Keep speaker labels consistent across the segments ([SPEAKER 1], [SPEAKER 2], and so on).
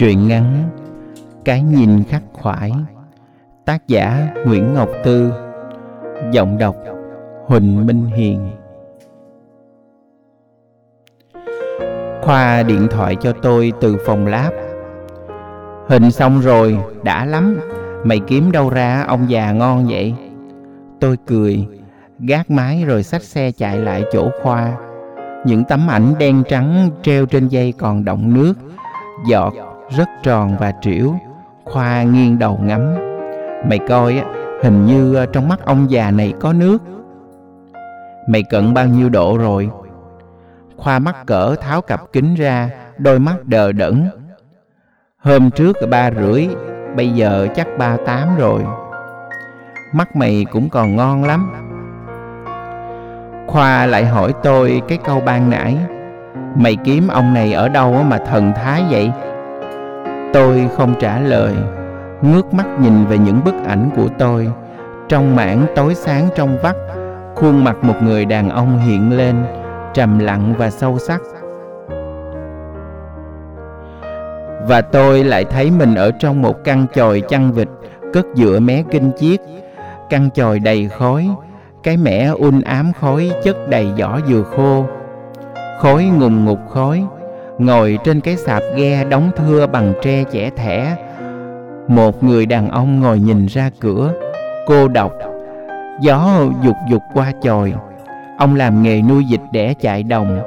[SPEAKER 1] Truyện ngắn Cái nhìn khắc khoải Tác giả Nguyễn Ngọc Tư Giọng đọc Huỳnh Minh Hiền. Khoa điện thoại cho tôi từ phòng lab. Hình xong rồi, đã lắm. Mày kiếm đâu ra ông già ngon vậy? Tôi cười Gác máy rồi xách xe chạy lại chỗ Khoa. Những tấm ảnh đen trắng treo trên dây còn động nước Giọt rất tròn và trĩu, khoa nghiêng đầu ngắm. Mày coi á, hình như ờ, trong mắt ông già này có nước. Mày cận bao nhiêu độ rồi? Khoa mắc cỡ tháo cặp kính ra, đôi mắt đờ đẫn. Hôm trước ba rưỡi, bây giờ chắc ba tám rồi. Mắt mày cũng còn ngon lắm. Khoa lại hỏi tôi cái câu ban nãy. Mày kiếm ông này ở đâu mà thần thái vậy? Tôi không trả lời. Ngước mắt nhìn về những bức ảnh của tôi. Trong mảng tối sáng trong vắt, khuôn mặt một người đàn ông hiện lên, trầm lặng và sâu sắc. Và tôi lại thấy mình ở trong một căn chòi chăn vịt, cất dựa mé kinh chiết căn chòi đầy khói, cái mẻ un ám khói chất đầy giỏ dừa khô. Khói ngùng ngục khói ngồi trên cái sạp ghe đóng thưa bằng tre chẻ thẻ. Một người đàn ông ngồi nhìn ra cửa. Cô độc gió dục dục qua chòi ông làm nghề nuôi vịt đẻ chạy đồng.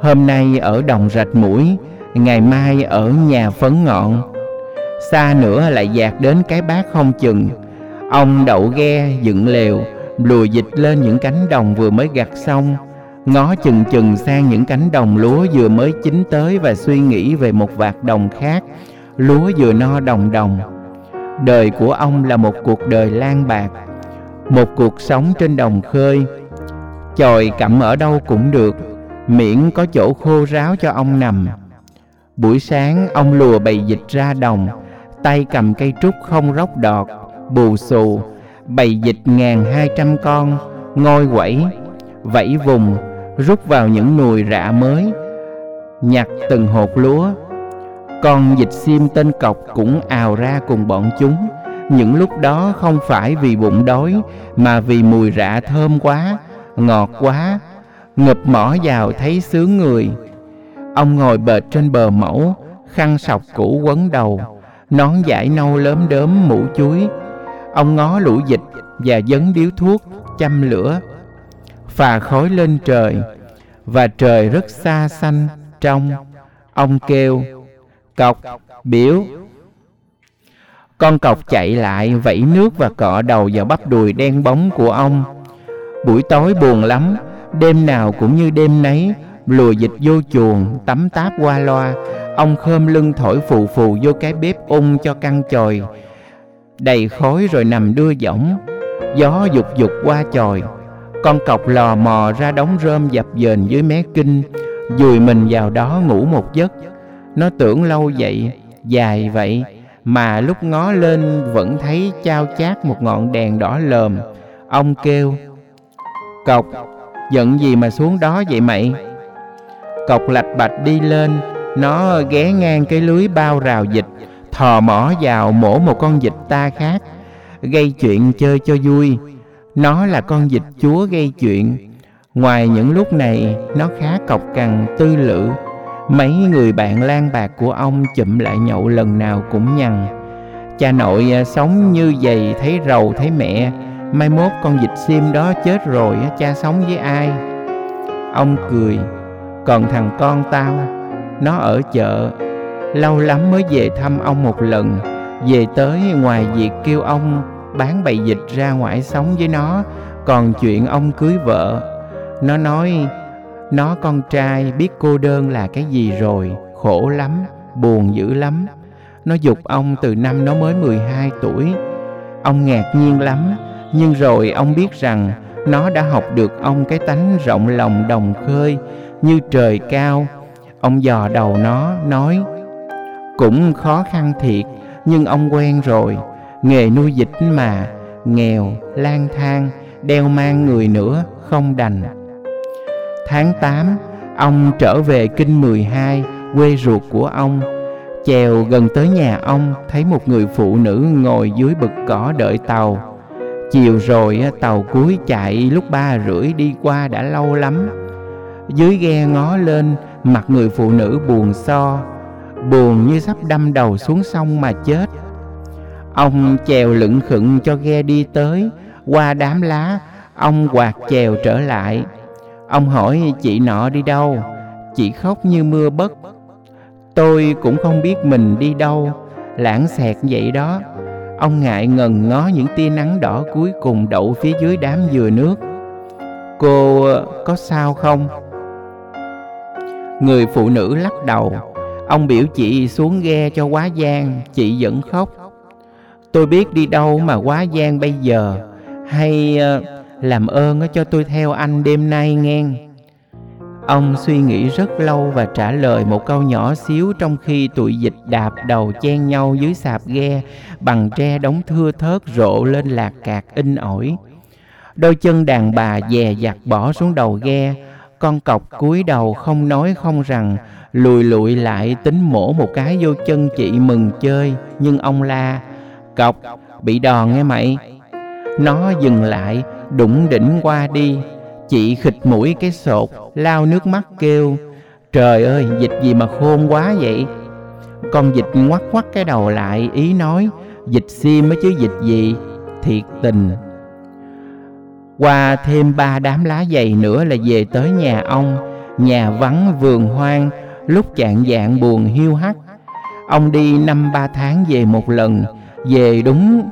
[SPEAKER 1] Hôm nay ở đồng rạch mũi, ngày mai ở nhà phấn ngọn. Xa nữa lại dạt đến cái bát không chừng. Ông đậu ghe dựng lều, lùi vịt lên những cánh đồng vừa mới gặt xong ngó chừng chừng sang những cánh đồng lúa vừa mới chín tới và suy nghĩ về một vạt đồng khác. Lúa vừa no đồng đồng. Đời của ông là một cuộc đời lang bạc, một cuộc sống trên đồng khơi. Chòi cặm ở đâu cũng được, miễn có chỗ khô ráo cho ông nằm. Buổi sáng, ông lùa bầy dịch ra đồng, tay cầm cây trúc không róc đọt, bù xù, bầy dịch ngàn hai trăm con, ngôi quẩy, vẫy vùng rút vào những nùi rạ mới, nhặt từng hột lúa. Con dịch xiêm tên cọc cũng ào ra cùng bọn chúng. Những lúc đó không phải vì bụng đói, mà vì mùi rạ thơm quá, ngọt quá. Ngập mỏ vào thấy sướng người. Ông ngồi bệt trên bờ mẫu, khăn sọc cũ quấn đầu, nón vải nâu lớn đớm mũ chuối. Ông ngó lũ dịch và dấn điếu thuốc chăm lửa phà khói lên trời, và trời rất xa xanh trong. Ông kêu, cọc, biểu. Con cọc chạy lại, vẫy nước và cọ đầu vào bắp đùi đen bóng của ông. Buổi tối buồn lắm, đêm nào cũng như đêm nấy, lùa dịch vô chuồng, tắm táp qua loa. Ông khơm lưng thổi phù phù vô cái bếp ung cho căn chòi đầy khói rồi nằm đưa võng. Gió dục dục qua chòi con cọc lò mò ra đống rơm dập dềnh dưới mé kinh, dùi mình vào đó ngủ một giấc. Nó tưởng lâu vậy, dài vậy, mà lúc ngó lên vẫn thấy trao chát một ngọn đèn đỏ lờm. Ông kêu, cọc, giận gì mà xuống đó vậy mày? Cọc lạch bạch đi lên, nó ghé ngang cái lưới bao rào dịch, thò mỏ vào mổ một con vịt ta khác, gây chuyện chơi cho vui nó là con dịch chúa gây chuyện. Ngoài những lúc này, nó khá cọc cằn, tư lự. Mấy người bạn lang bạc của ông chụm lại nhậu lần nào cũng nhằn. Cha nội à, sống như vậy, thấy rầu, thấy mẹ. Mai mốt con dịch sim đó chết rồi à, cha sống với ai? Ông cười, còn thằng con tao nó ở chợ. Lâu lắm mới về thăm ông một lần. Về tới, ngoài việc kêu ông bán bày dịch ra ngoài sống với nó. Còn chuyện ông cưới vợ, nó nói, nó con trai, biết cô đơn là cái gì rồi, khổ lắm, buồn dữ lắm. Nó dục ông từ năm nó mới 12 tuổi. Ông ngạc nhiên lắm, nhưng rồi ông biết rằng nó đã học được ông cái tánh rộng lòng đồng khơi như trời cao. Ông dò đầu nó, nói, cũng khó khăn thiệt, nhưng ông quen rồi nghề nuôi dịch mà nghèo, lang thang, đeo mang người nữa không đành. Tháng 8 ông trở về kinh 12 quê ruột của ông. Chèo gần tới nhà ông, Thấy một người phụ nữ ngồi dưới bực cỏ đợi tàu. Chiều rồi, tàu cuối chạy lúc ba rưỡi đi qua đã lâu lắm. Dưới ghe ngó lên, Mặt người phụ nữ buồn so. Buồn như sắp đâm đầu xuống sông mà chết. Ông chèo lững khựng cho ghe đi tới. Qua đám lá, Ông quạt chèo trở lại. Ông hỏi, chị nọ đi đâu? Chị khóc như mưa bất. Tôi cũng không biết mình đi đâu. Lãng xẹt vậy đó. Ông ngại ngần ngó những tia nắng đỏ cuối cùng đậu phía dưới đám dừa nước. Cô có sao không? Người phụ nữ lắc đầu. Ông biểu chị xuống ghe cho quá gian, Chị vẫn khóc. Tôi biết đi đâu mà quá gian bây giờ. Hay ờ, làm ơn cho tôi theo anh đêm nay nghe Ông suy nghĩ rất lâu và trả lời một câu nhỏ xíu trong khi tụi dịch đạp đầu chen nhau dưới sạp ghe bằng tre đóng thưa thớt rộ lên lạc cạc in ỏi. Đôi chân đàn bà dè dặt bỏ xuống đầu ghe, con cọc cúi đầu không nói không rằng, lùi lụi lại tính mổ một cái vô chân chị mừng chơi, nhưng ông la, cọc, bị đòn nghe mày. Nó dừng lại, đụng đỉnh qua đi, Chị khịt mũi cái sột, lao nước mắt kêu. Trời ơi, dịch gì mà khôn quá vậy? Con dịch ngoắc ngoắc cái đầu lại, ý nói Dịch sim mới chứ dịch gì? Thiệt tình. Qua thêm ba đám lá dày nữa là về tới nhà ông. Nhà vắng vườn hoang Lúc chạng dạng buồn hiu hắt. Ông đi năm ba tháng về một lần. Về đúng.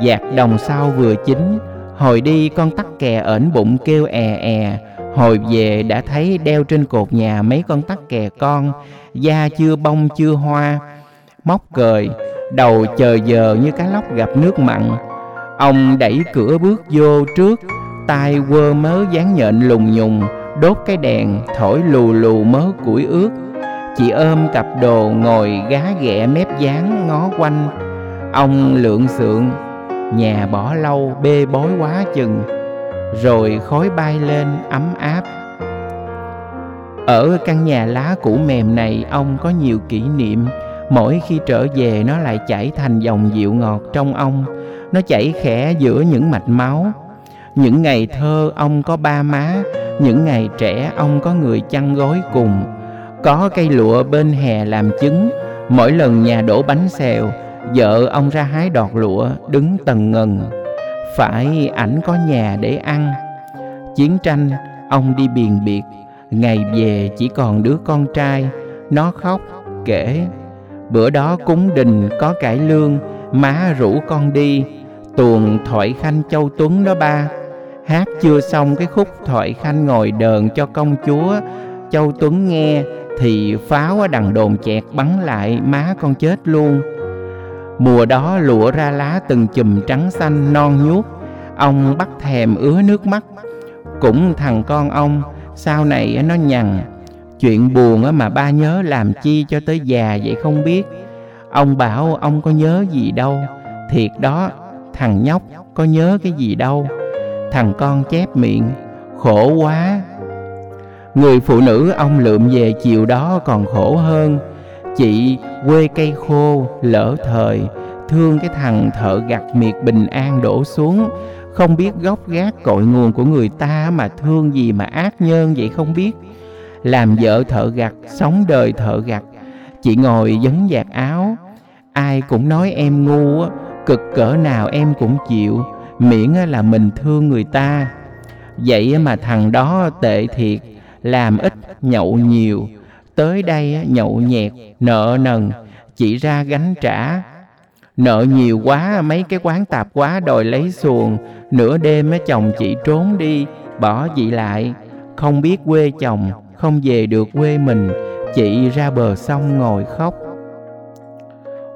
[SPEAKER 1] Dạt đồng sau vừa chín. Hồi đi con tắc kè ẩn bụng kêu è è. Hồi về đã thấy đeo trên cột nhà mấy con tắc kè con. Da chưa bông, chưa hoa. Móc cười Đầu chờ giờ như cá lóc gặp nước mặn. Ông đẩy cửa bước vô trước. Tay quơ mớ dán nhện lùng nhùng. Đốt cái đèn, thổi lù lù mớ củi ướt. Chị ôm cặp đồ ngồi gá ghẹ mép dán ngó quanh. Ông lượng sượng, nhà bỏ lâu bê bối quá chừng, rồi khói bay lên ấm áp. Ở căn nhà lá cũ mềm này, ông có nhiều kỷ niệm. Mỗi khi trở về, nó lại chảy thành dòng dịu ngọt trong ông. Nó chảy khẽ giữa những mạch máu. Những ngày thơ ông có ba má, những ngày trẻ ông có người chăn gối cùng. Có cây lụa bên hè làm chứng, mỗi lần nhà đổ bánh xèo Vợ ông ra hái đọt lụa, đứng tần ngần. Phải ảnh có nhà để ăn. Chiến tranh, ông đi biền biệt. Ngày về chỉ còn đứa con trai. Nó khóc, kể, Bữa đó cúng đình có cải lương, Má rủ con đi. Tuồng thoại khanh châu Tuấn đó ba. Hát chưa xong cái khúc thoại khanh ngồi đờn cho công chúa. Châu Tuấn nghe Thì pháo ở đằng đồn chẹt bắn lại, má con chết luôn. Mùa đó lụa ra lá từng chùm trắng xanh non nhuốc. Ông bắt thèm ứa nước mắt. Cũng thằng con ông, Sau này nó nhằn. Chuyện buồn mà ba nhớ làm chi cho tới già vậy không biết. Ông bảo ông có nhớ gì đâu. Thiệt đó, Thằng nhóc có nhớ cái gì đâu. Thằng con chép miệng, Khổ quá. Người phụ nữ ông lượm về chiều đó còn khổ hơn. Chị quê cây khô lỡ thời. Thương cái thằng thợ gặt miệt bình an đổ xuống. Không biết gốc gác cội nguồn của người ta Mà thương gì mà ác nhân vậy không biết. Làm vợ thợ gặt, sống đời thợ gặt. Chị ngồi vấn giặt áo. Ai cũng nói em ngu Cực cỡ nào em cũng chịu. Miễn là mình thương người ta. Vậy mà thằng đó tệ thiệt Làm ít nhậu nhiều. Tới đây nhậu nhẹt, nợ nần, chỉ ra gánh trả. Nợ nhiều quá, mấy cái quán tạp quá đòi lấy xuồng. Nửa đêm chồng chị trốn đi, bỏ chị lại. Không biết quê chồng, không về được quê mình. Chị ra bờ sông ngồi khóc.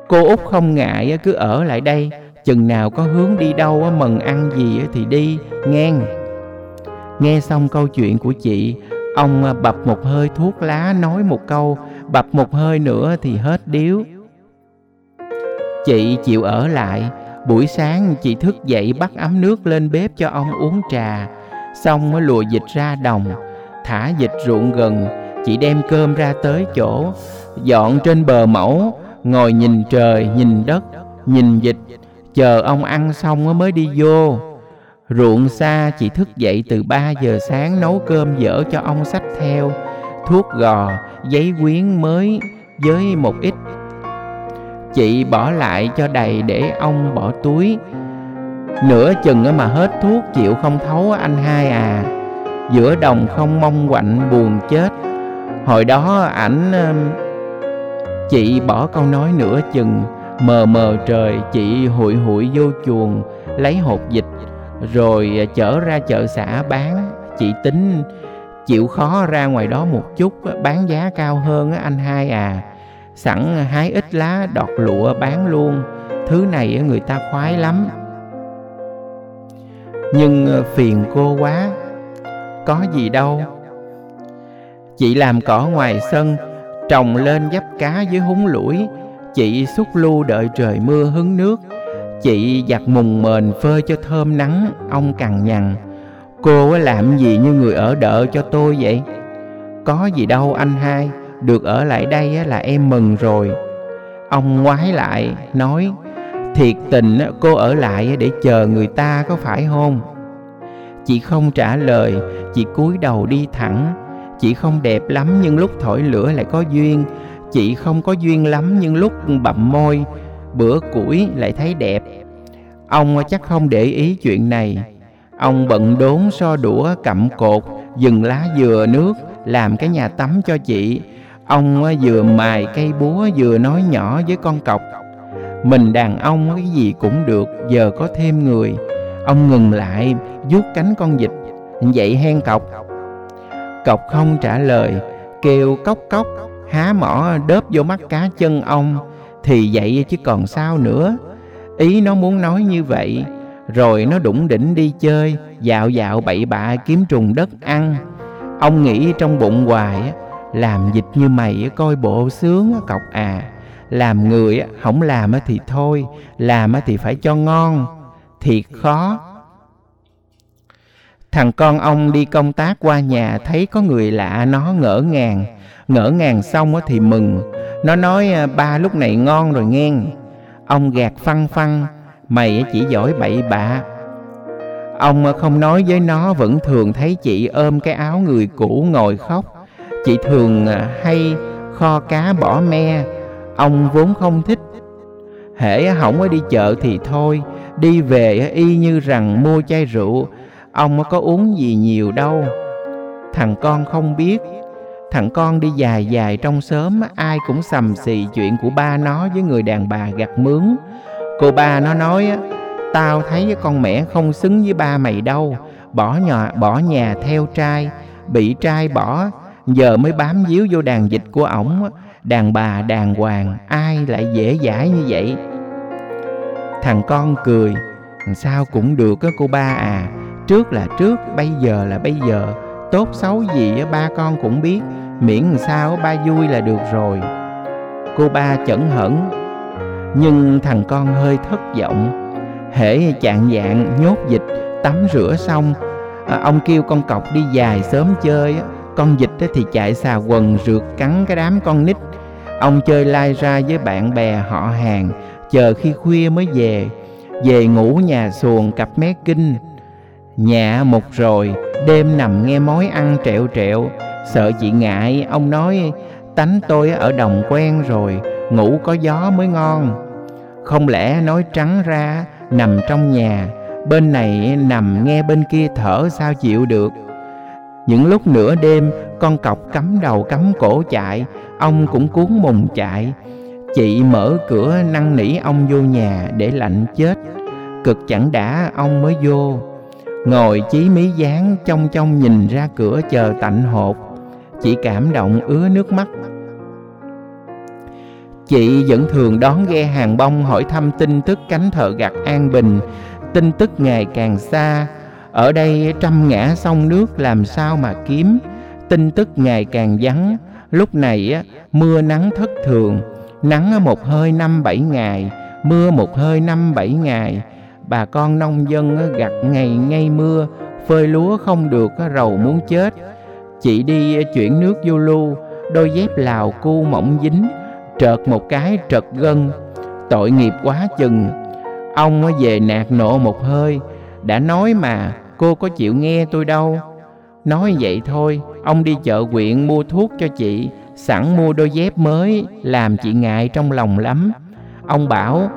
[SPEAKER 1] Cô út không ngại cứ ở lại đây. Chừng nào có hướng đi đâu mần ăn gì thì đi, ngang. Nghe xong câu chuyện của chị, Ông à, bập một hơi thuốc lá nói một câu, bập một hơi nữa thì hết điếu. Chị chịu ở lại, buổi sáng chị thức dậy bắt ấm nước lên bếp cho ông uống trà, xong mới lùa dịch ra đồng, thả dịch ruộng gần, chị đem cơm ra tới chỗ. Dọn trên bờ mẫu. Ngồi nhìn trời nhìn đất nhìn dịch. Chờ ông ăn xong mới đi vô ruộng xa chị thức dậy từ 3 giờ sáng nấu cơm dở cho ông sách theo. Thuốc gò, giấy quyến mới với một ít. Chị bỏ lại cho đầy để ông bỏ túi. Nửa chừng mà hết thuốc chịu không thấu anh hai à. Giữa đồng không mong quạnh buồn chết. Hồi đó ảnh chị bỏ câu nói nửa chừng. Mờ mờ trời, chị hụi hụi vô chuồng, lấy hột dịch rồi à, chở ra chợ xã bán, chị tính chịu khó ra ngoài đó một chút bán giá cao hơn anh hai à. Sẵn hái ít lá, đọt lụa bán luôn. Thứ này người ta khoái lắm. Nhưng à, phiền cô quá. Có gì đâu. Chị làm cỏ ngoài sân, trồng lên dắp cá dưới húng lũi. Chị xúc lu đợi trời mưa hứng nước chị giặt mùng mền phơi cho thơm nắng, ông cằn nhằn. Cô làm gì như người ở đợ cho tôi vậy? Có gì đâu anh hai, được ở lại đây là em mừng rồi. Ông ngoái lại, nói, thiệt tình cô ở lại để chờ người ta có phải không? Chị không trả lời, chị cúi đầu đi thẳng. Chị không đẹp lắm nhưng lúc thổi lửa lại có duyên. Chị không có duyên lắm nhưng lúc bậm môi bữa củi lại thấy đẹp. Ông chắc không để ý chuyện này. Ông bận đốn so đũa, cặm cột, dừng lá dừa nước, làm cái nhà tắm cho chị. Ông vừa mài cây búa vừa nói nhỏ với con cọc. Mình đàn ông cái gì cũng được, giờ có thêm người. Ông ngừng lại, vuốt cánh con vịt. Dậy hen cọc. Cọc không trả lời, kêu cốc cốc, há mỏ, đớp vô mắt cá chân ông thì vậy chứ còn sao nữa. Ý nó muốn nói như vậy, rồi nó đủng đỉnh đi chơi, dạo dạo bậy bạ kiếm trùng đất ăn. Ông nghĩ trong bụng hoài làm dịch như mày coi bộ sướng cọc à. Làm người không làm thì thôi, làm thì phải cho ngon. Thiệt khó. Thằng con ông đi công tác qua nhà thấy có người lạ nó ngỡ ngàng. Ngỡ ngàng xong thì mừng nó nói à, ba lúc này ngon rồi nghe. Ông gạt phăng phăng, mày chỉ giỏi bậy bạ. Ông à, không nói với nó, vẫn thường thấy chị ôm cái áo người cũ ngồi khóc. Chị thường à, hay kho cá bỏ me. Ông vốn không thích. Hễ hỏng có đi chợ thì thôi. Đi về y như rằng mua chai rượu. Ông có uống gì nhiều đâu. Thằng con không biết thằng con đi dài dài trong xóm, ai cũng sầm xì chuyện của ba nó với người đàn bà gặt mướn. Cô ba nó nói, tao thấy con mẹ không xứng với ba mày đâu, bỏ nhà bỏ nhà theo trai. Bị trai bỏ, giờ mới bám díu vô đàn dịch của ổng. Đàn bà, đàng hoàng, ai lại dễ dãi như vậy? Thằng con cười, sao cũng được á cô ba à trước là trước, bây giờ là bây giờ tốt xấu gì ba con cũng biết. Miễn sao ba vui là được rồi. Cô ba chẩn hẩn, nhưng thằng con hơi thất vọng. Hễ chạng dạng, nhốt dịch, tắm rửa xong à, ông kêu con cọc đi dài sớm chơi con dịch thì chạy xà quần, rượt cắn cái đám con nít. Ông chơi lai ra với bạn bè họ hàng, chờ khi khuya mới về. Về ngủ nhà xuồng cặp mé kinh. Nhà một rồi đêm nằm nghe mối ăn trẹo trẹo, sợ chị ngại. Ông nói, tánh tôi ở đồng quen rồi, ngủ có gió mới ngon. Không lẽ nói trắng ra, nằm trong nhà, bên này nằm nghe bên kia thở sao chịu được? Những lúc nửa đêm, con cọc cắm đầu cắm cổ chạy, ông cũng cuốn mùng chạy. Chị mở cửa năn nỉ ông vô nhà để lạnh chết. Cực chẳng đã, ông mới vô ngồi chí mí dáng trong trong nhìn ra cửa chờ tạnh hột chị cảm động ứa nước mắt. Chị vẫn thường đón ghe hàng bông hỏi thăm tin tức cánh thợ gặt an bình, tin tức ngày càng xa. Ở đây trăm ngã sông nước làm sao mà kiếm? Tin tức ngày càng vắng. Lúc này mưa nắng thất thường. Nắng một hơi năm bảy ngày, mưa một hơi năm bảy ngày bà con nông dân gặt ngày ngay mưa, phơi lúa không được rầu muốn chết. Chị đi chuyển nước vô lưu, đôi dép lào cu mỏng dính, trợt một cái trật gân. Tội nghiệp quá chừng. Ông về nạt nộ một hơi, đã nói mà, cô có chịu nghe tôi đâu. Nói vậy thôi, ông đi chợ quyện mua thuốc cho chị, sẵn mua đôi dép mới, làm chị ngại trong lòng lắm. Ông bảo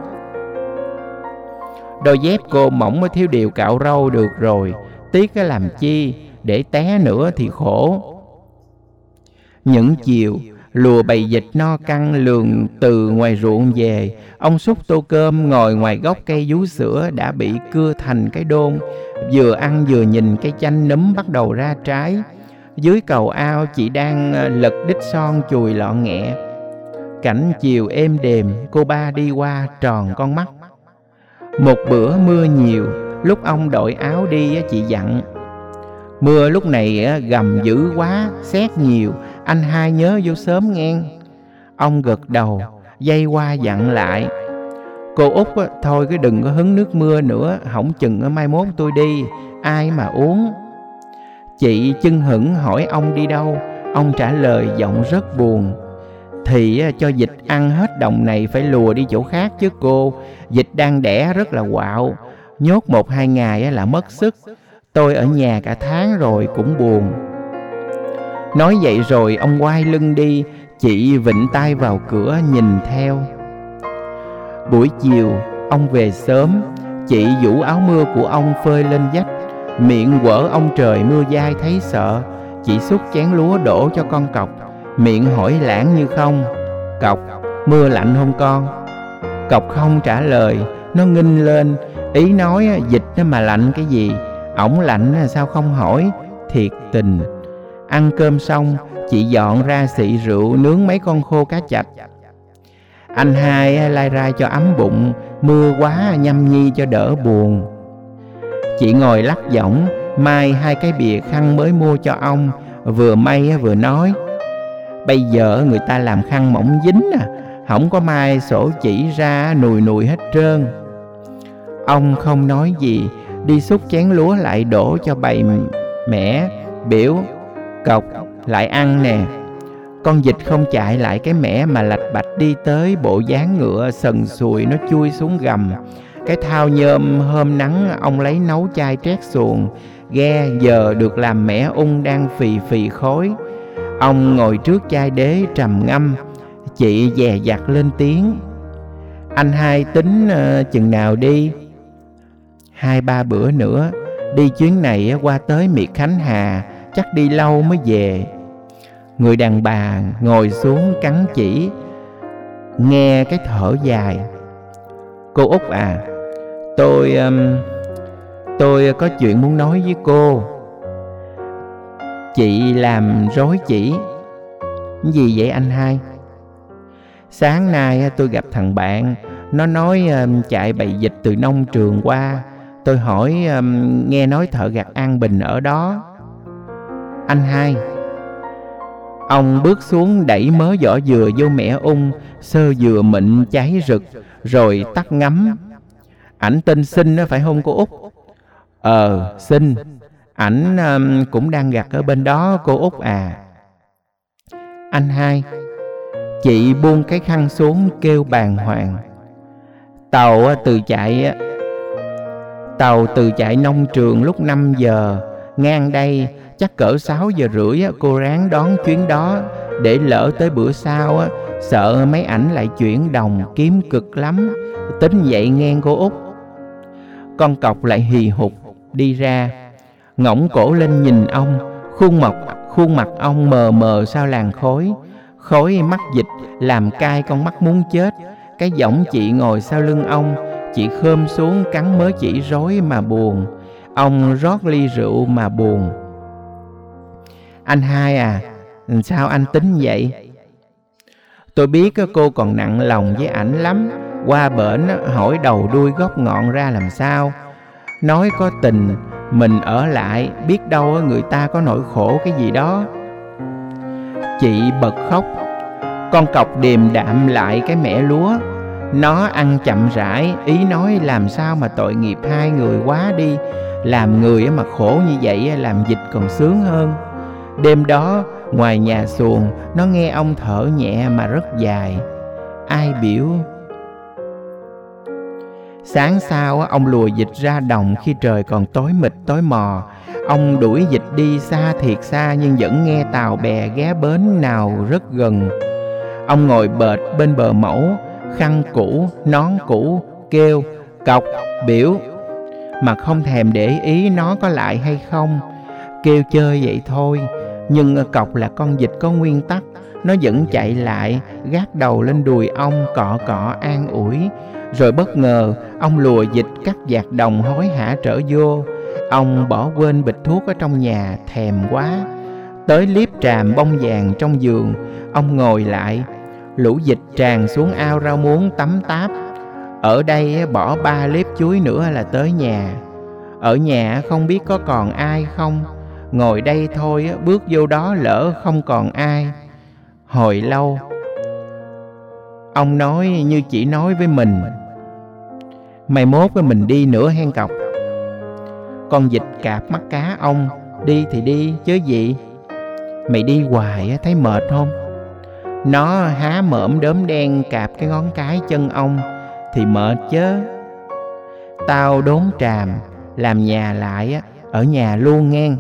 [SPEAKER 1] đôi dép cô mỏng mới thiếu điều cạo râu được rồi. Tiếc cái làm chi, để té nữa thì khổ. Những chiều, lùa bầy dịch no căng lường từ ngoài ruộng về. Ông xúc tô cơm ngồi ngoài gốc cây vú sữa đã bị cưa thành cái đôn. Vừa ăn vừa nhìn cây chanh nấm bắt đầu ra trái. Dưới cầu ao chị đang ờ, lật đít son chùi lọ nghẹ. Cảnh chiều êm đềm, cô ba đi qua tròn con mắt một bữa mưa nhiều, lúc ông đội áo đi chị dặn. Mưa lúc này gầm dữ quá xét nhiều, anh hai nhớ vô sớm nghe. Ông gật đầu, dây qua dặn lại. Cô út thôi cứ đừng có hứng nước mưa nữa, hỏng chừng mai mốt tôi đi, ai mà uống. Chị chưng hững hỏi ông đi đâu, ông trả lời giọng rất buồn thì cho dịch ăn hết đồng này phải lùa đi chỗ khác chứ, cô. Dịch đang đẻ rất là quạo. Nhốt một, hai ngày là mất sức. Tôi ở nhà cả tháng rồi cũng buồn. Nói vậy rồi ông quay lưng đi. Chị vịnh tay vào cửa nhìn theo. Buổi chiều, ông về sớm. Chị vũ áo mưa của ông phơi lên vách miệng quở ông trời mưa dai thấy sợ. Chị xúc chén lúa đổ cho con cọc miệng hỏi lãng như không. Cọc, mưa lạnh không con. Cọc không trả lời, nó nghinh lên. Ý nói à, dịch nó mà lạnh cái gì? Ổng lạnh à, sao không hỏi? Thiệt tình. Ăn cơm xong, chị dọn ra xị rượu, nướng mấy con khô cá chạch. Anh hai à, lai ra cho ấm bụng, mưa quá nhâm nhi cho đỡ buồn. Chị ngồi lắc giọng mai hai cái bìa khăn mới mua cho ông. Vừa may vừa nói bây giờ người ta làm khăn mỏng dính à không có mai sổ chỉ ra, nùi nùi hết trơn. Ông không nói gì, đi xúc chén lúa lại đổ cho bầy mẻ, biểu, cọc, lại ăn nè. Con vịt không chạy lại cái mẻ mà lạch bạch đi tới bộ dáng ngựa sần sùi nó chui xuống gầm. Cái thao nhôm hôm nắng ông lấy nấu chai trét xuồng, ghe giờ được làm mẻ ung đang phì phì khói ông ngồi trước chai đế trầm ngâm. Chị dè dặt lên tiếng. Anh hai tính uh, chừng nào đi? Hai ba bữa nữa đi chuyến này qua tới miệt khánh hà chắc đi lâu mới về. Người đàn bà ngồi xuống cắn chỉ nghe cái thở dài. Cô út à tôi um, tôi có chuyện muốn nói với cô chị làm rối chỉ. Gì vậy anh hai? Sáng nay tôi gặp thằng bạn nó nói um, chạy bày dịch từ nông trường qua. Tôi hỏi um, nghe nói thợ gặt an bình ở đó. Anh hai ông bước xuống đẩy mớ vỏ dừa vô mẻ ung sơ dừa mịn cháy rực rồi tắt ngắm ảnh tên sinh phải không cô út? Ờ sinh ảnh um, cũng đang gặt ở bên đó cô út à. Anh hai chị buông cái khăn xuống kêu bàng hoàng. Tàu từ chạy tàu từ chạy nông trường lúc 5 giờ. Ngang đây chắc cỡ 6 giờ rưỡi cô ráng đón chuyến đó. Để lỡ tới bữa sau sợ mấy ảnh lại chuyển đồng kiếm cực lắm. Tính vậy nghe cô út. Con cọc lại hì hục đi ra ngỗng cổ lên nhìn ông, khuôn mặt khuôn mặt ông mờ mờ sao làn khói. Khói mắt dịch, làm cay con mắt muốn chết. Cái giọng chị ngồi sau lưng ông chị khơm xuống cắn mớ chỉ rối mà buồn. Ông rót ly rượu mà buồn. Anh hai à sao anh tính vậy? Tôi biết cô còn nặng lòng với ảnh lắm. Qua bển, hỏi đầu đuôi gốc ngọn ra làm sao. Nói có tình mình ở lại biết đâu người ta có nỗi khổ cái gì đó. Chị bật khóc. Con cọc điềm đạm lại cái mẻ lúa. Nó ăn chậm rãi ý nói làm sao mà tội nghiệp hai người quá đi. Làm người mà khổ như vậy làm dịch còn sướng hơn. Đêm đó, ngoài nhà xuồng, nó nghe ông thở nhẹ mà rất dài. Ai biểu Sáng sau ông lùa dịch ra đồng khi trời còn tối mịt tối mò Ông đuổi dịch đi xa thiệt xa nhưng vẫn nghe tàu bè ghé bến nào rất gần. Ông ngồi bệt bên bờ mẫu Khăn cũ, nón cũ, kêu, cọc, biểu. Mà không thèm để ý nó có lại hay không. Kêu chơi vậy thôi Nhưng cọc là con dịch có nguyên tắc. Nó vẫn chạy lại Gác đầu lên đùi ông cọ cọ an ủi rồi bất ngờ, ông lùa dịch cắt giạc đồng hối hả trở vô. Ông bỏ quên bịch thuốc ở trong nhà, thèm quá. Tới liếp tràm bông vàng trong giường, Ông ngồi lại. Lũ dịch tràn xuống ao rau muống tắm táp. Ở đây bỏ ba liếp chuối nữa là tới nhà. Ở nhà không biết có còn ai không. Ngồi đây thôi bước vô đó lỡ không còn ai. Hồi lâu Ông nói như chỉ nói với mình. Mai mốt mình đi nữa hen cọc. Con dịch cạp mắt cá ông, Đi thì đi, chứ gì? Mày đi hoài thấy mệt không? Nó há mởm đốm đen cạp cái ngón cái chân ông, Thì mệt chứ. Tao đốn tràm, Làm nhà lại Ở nhà luôn nghe.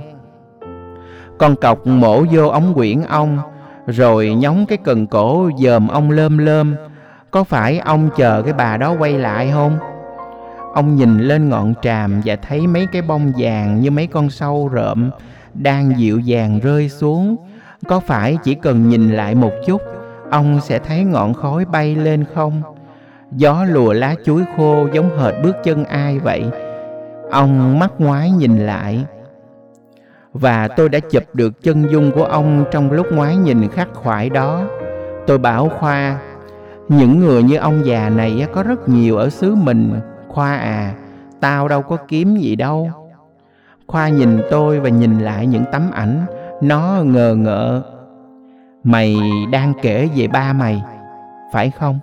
[SPEAKER 1] Con cọc mổ vô ống quyển ông rồi nhóng cái cần cổ dòm ông lơm lơm Có phải ông chờ cái bà đó quay lại không Ông nhìn lên ngọn tràm và thấy mấy cái bông vàng như mấy con sâu rợm đang dịu dàng rơi xuống. Có phải chỉ cần nhìn lại một chút, ông sẽ thấy ngọn khói bay lên không? Gió lùa lá chuối khô giống hệt bước chân ai vậy? Ông mắt ngoái nhìn lại. Và tôi đã chụp được chân dung của ông trong lúc ngoái nhìn khắc khoải đó. Tôi bảo Khoa, những người như ông già này có rất nhiều ở xứ mình Khoa à, tao đâu có kiếm gì đâu. Khoa nhìn tôi và nhìn lại những tấm ảnh, nó ngờ ngợ. Mày đang kể về ba mày, phải không?